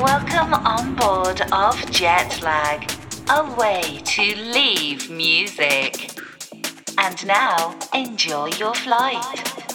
Welcome on board of Jetlag, a way to leave music. And now, enjoy your flight.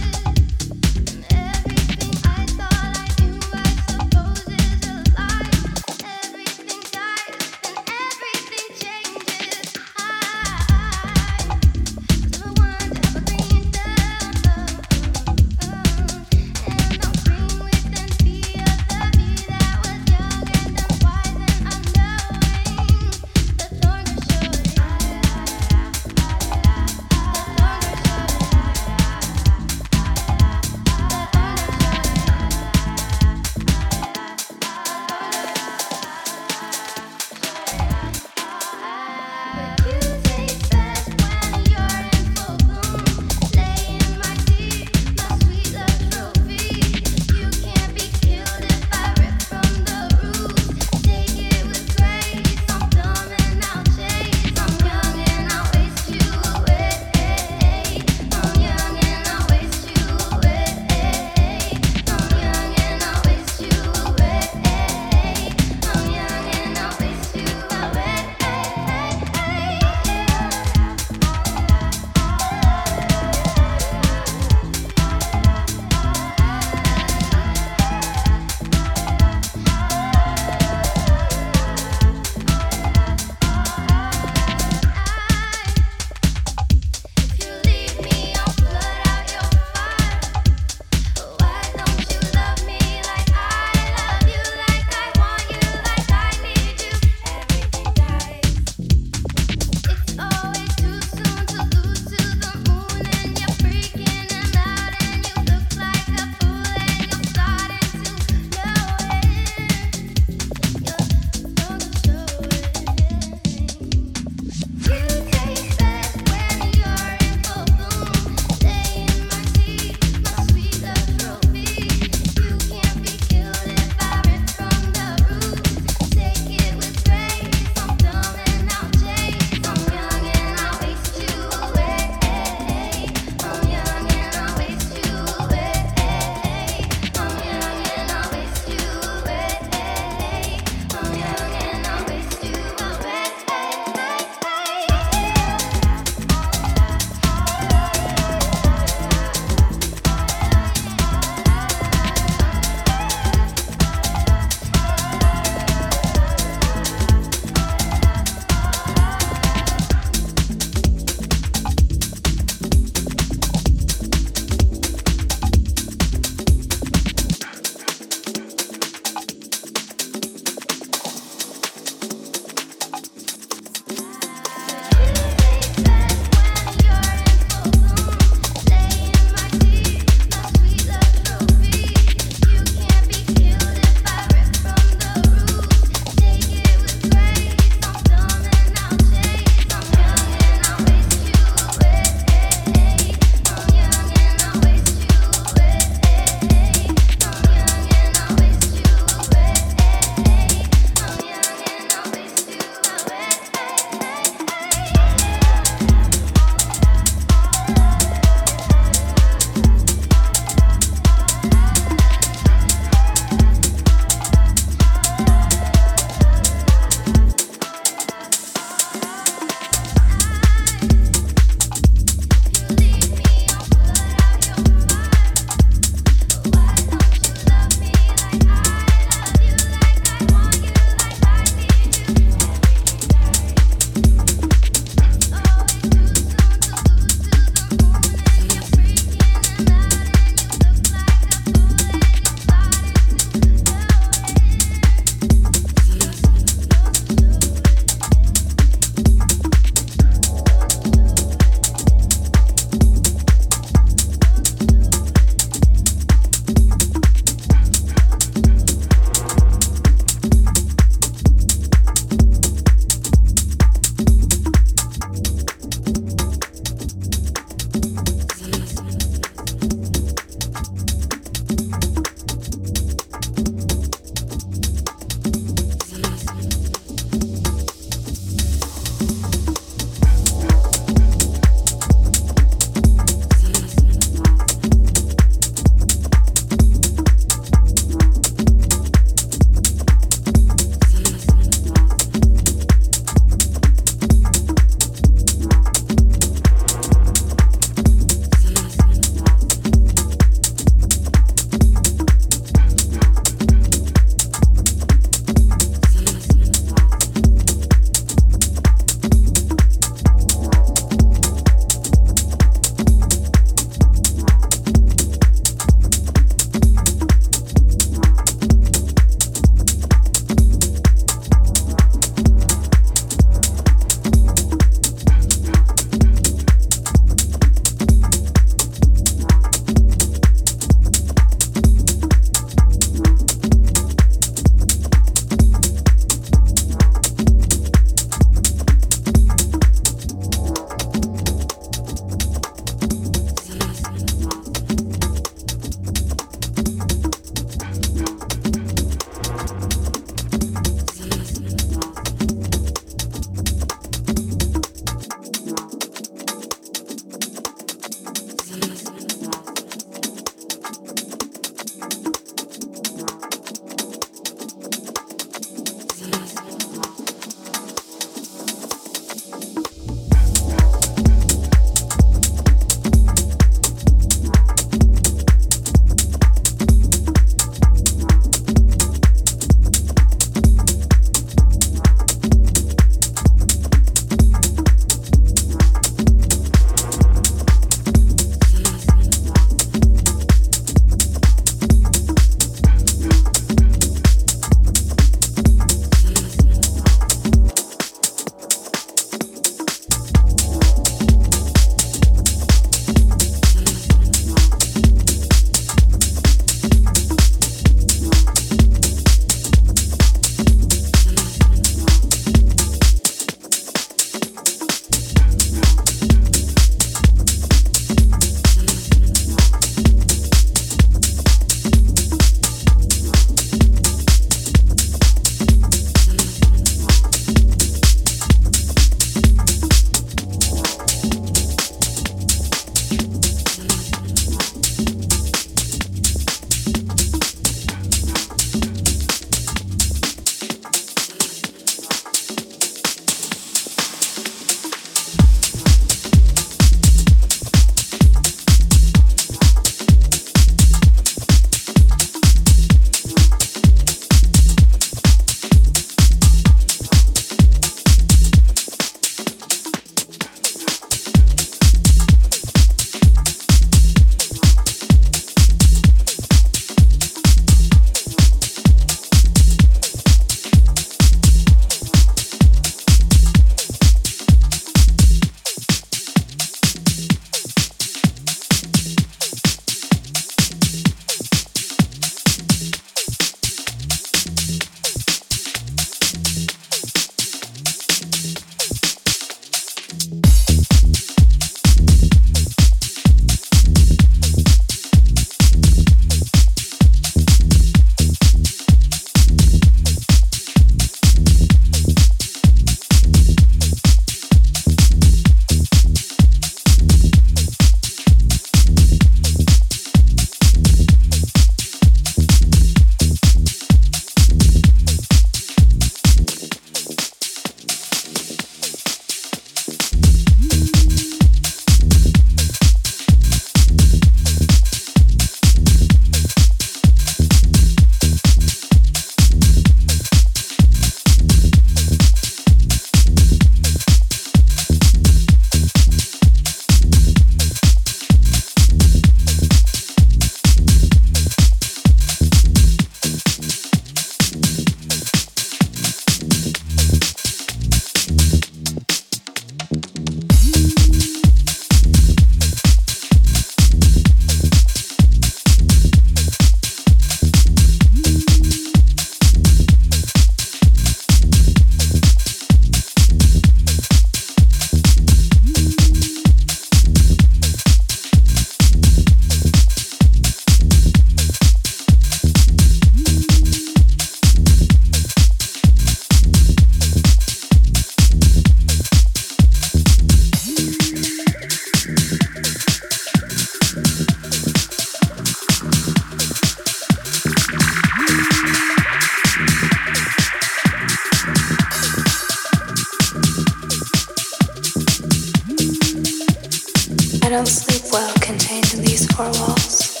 don't sleep well contained in these four walls.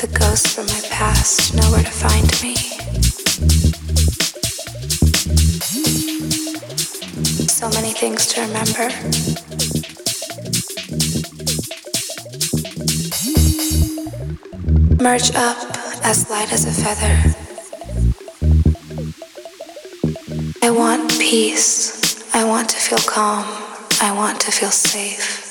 The ghosts from my past know where to find me. So many things to remember. merge up as light as a feather. I want peace. I want to feel calm. I want to feel safe.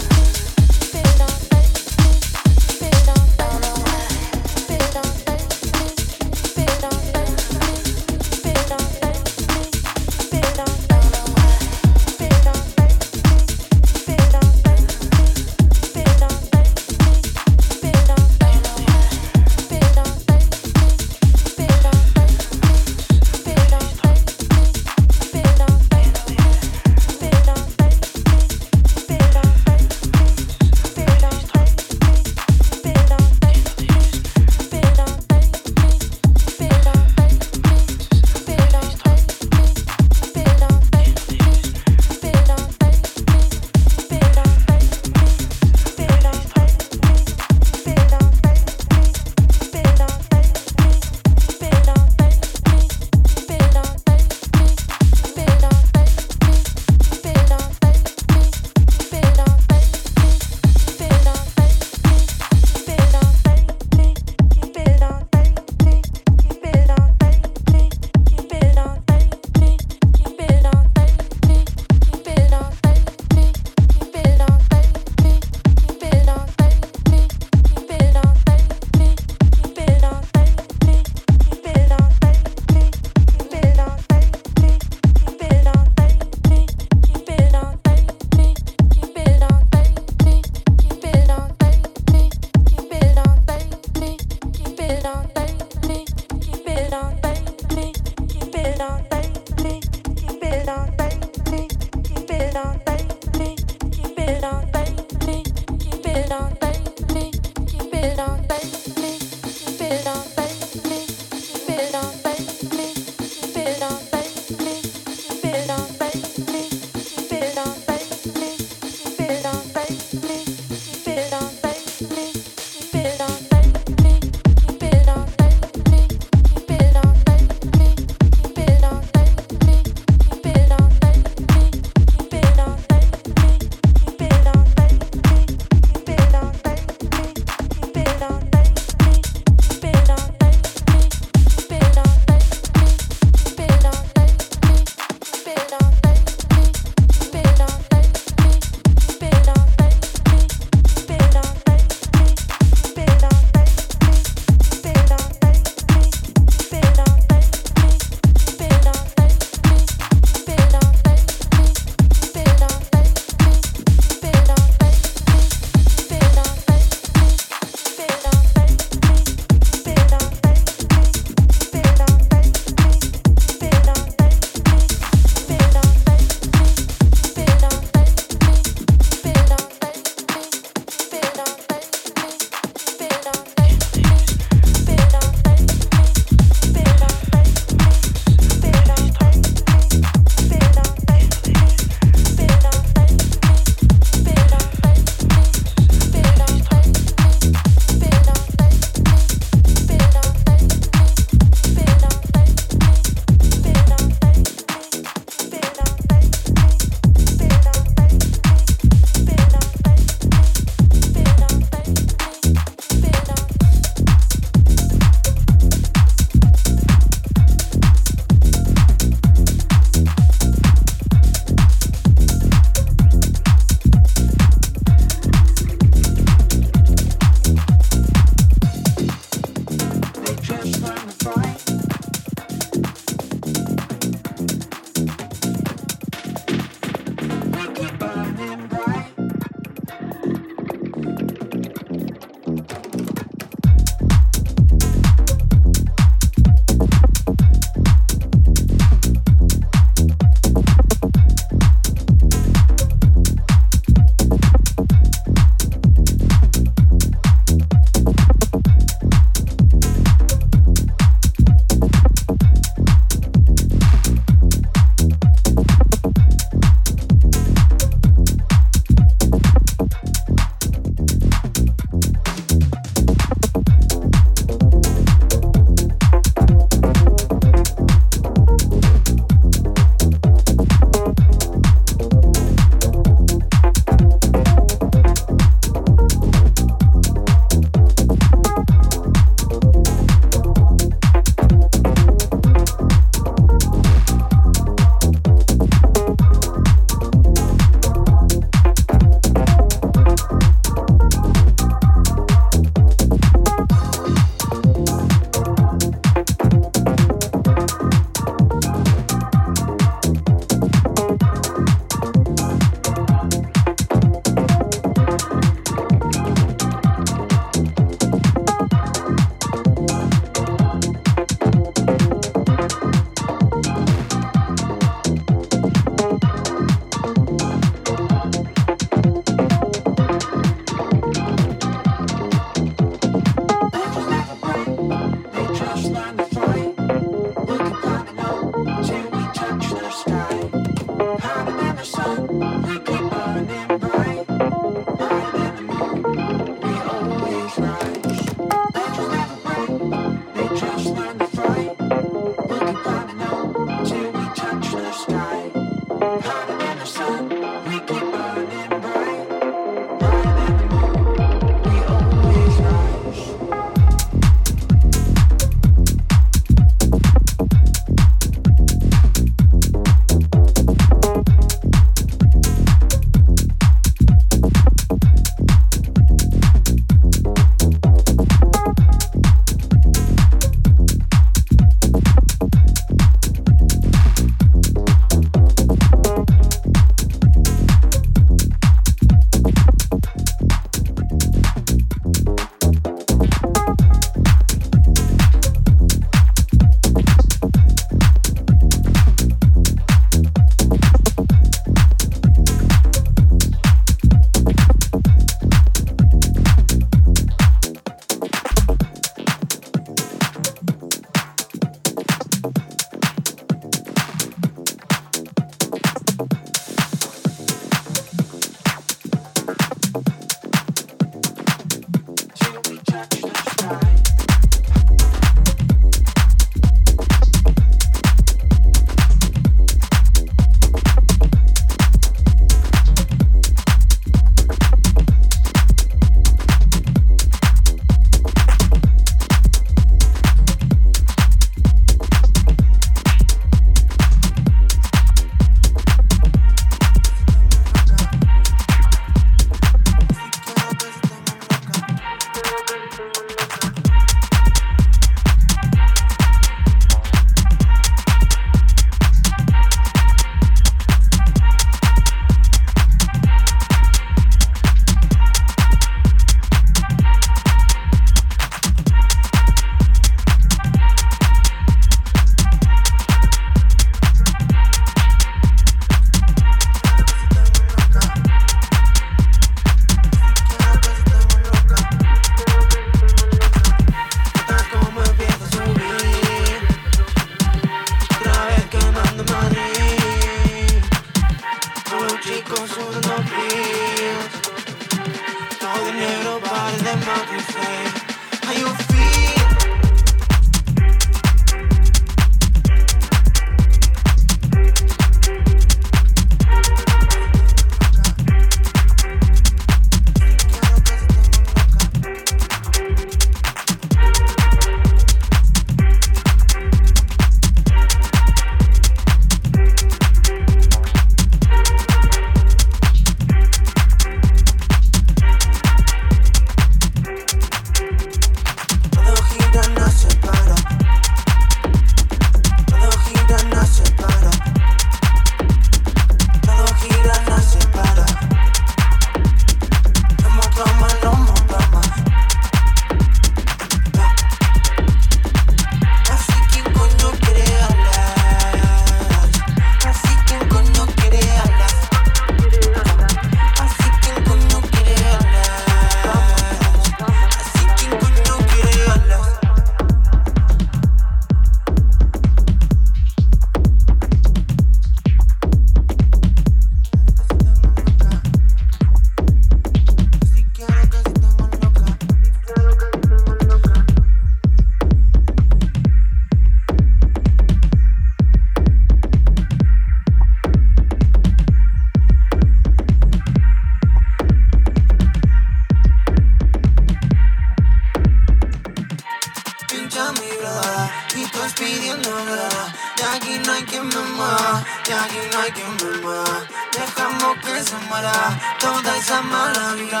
esa mala vida.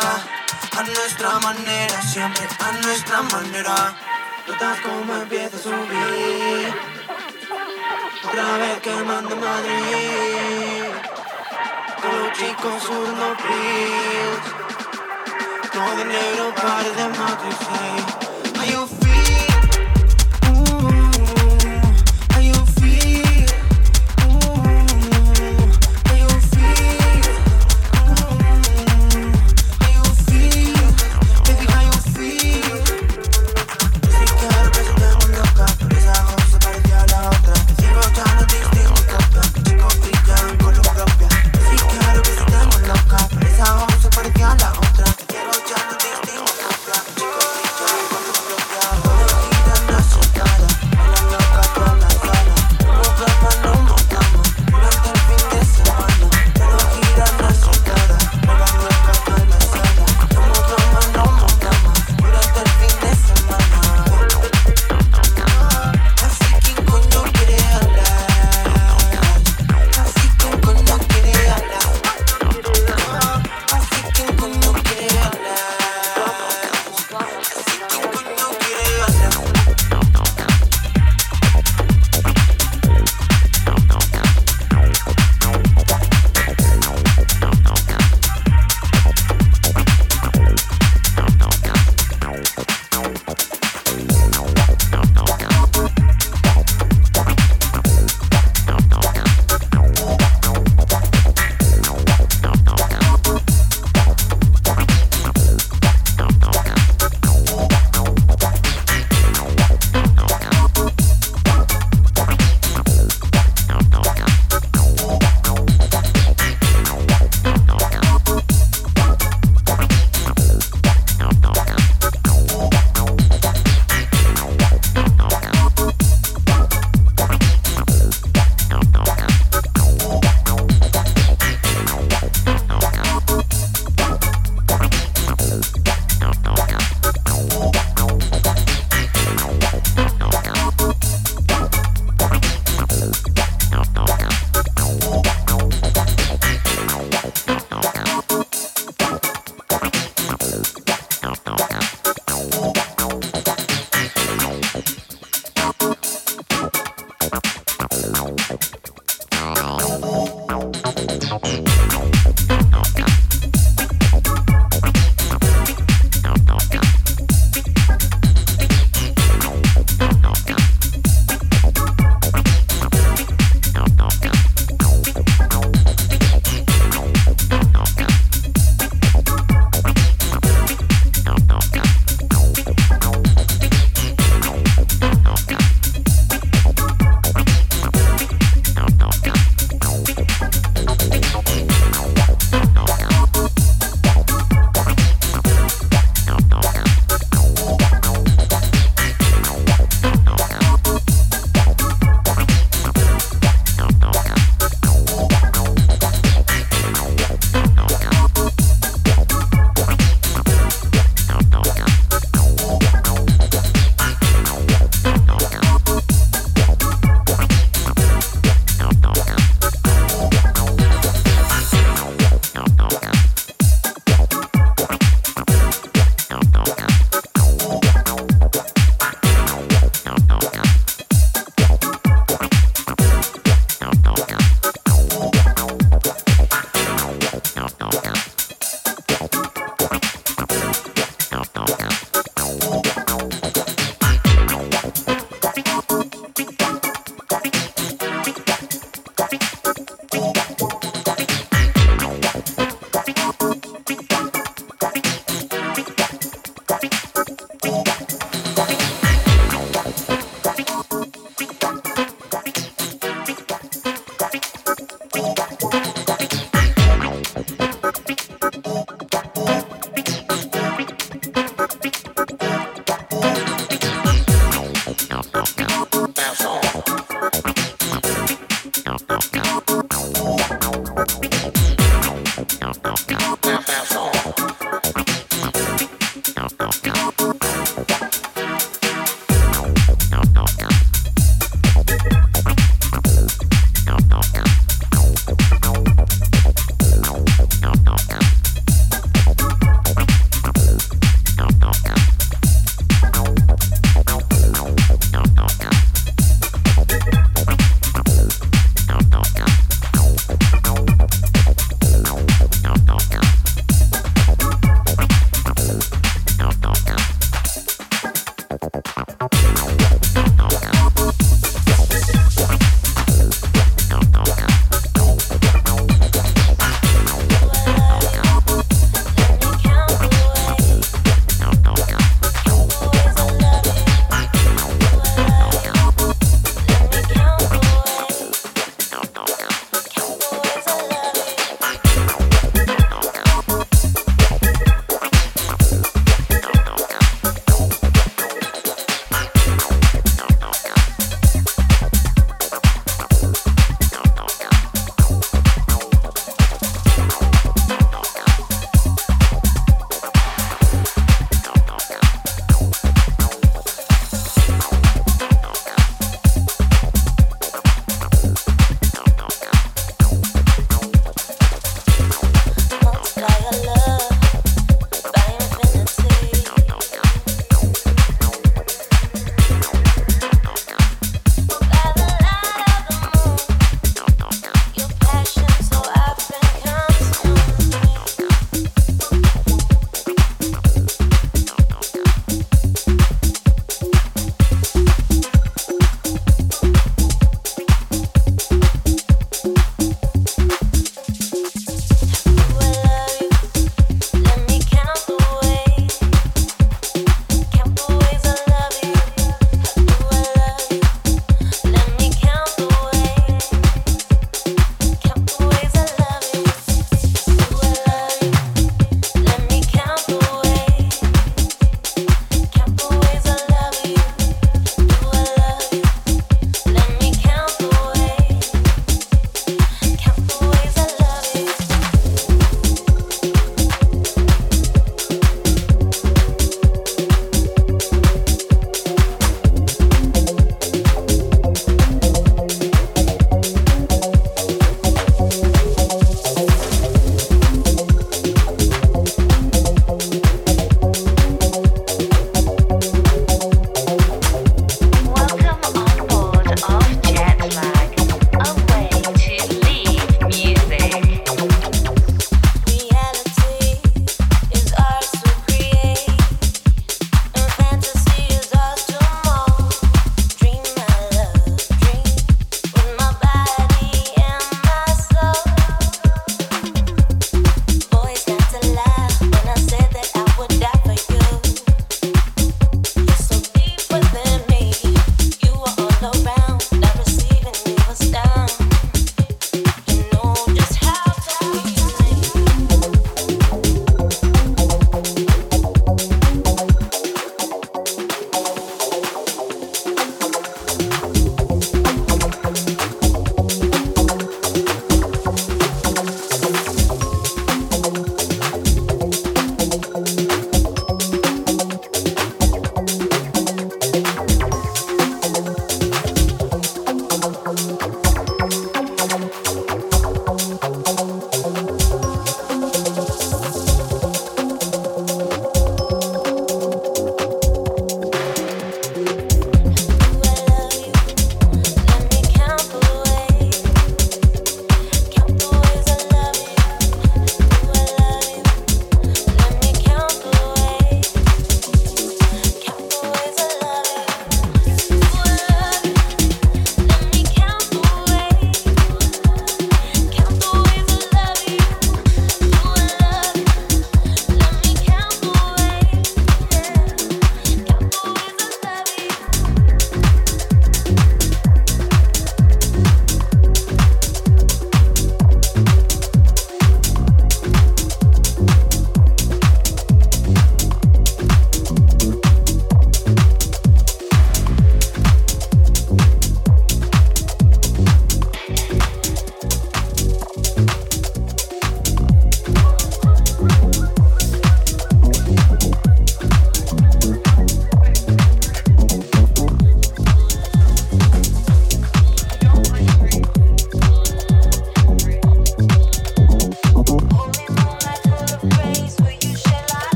A nuestra manera, siempre a nuestra manera. Notas cómo empieza a subir. Otra vez que mando Madrid. Con los chicos surdo pills. Todo negro, par de matrices. Are you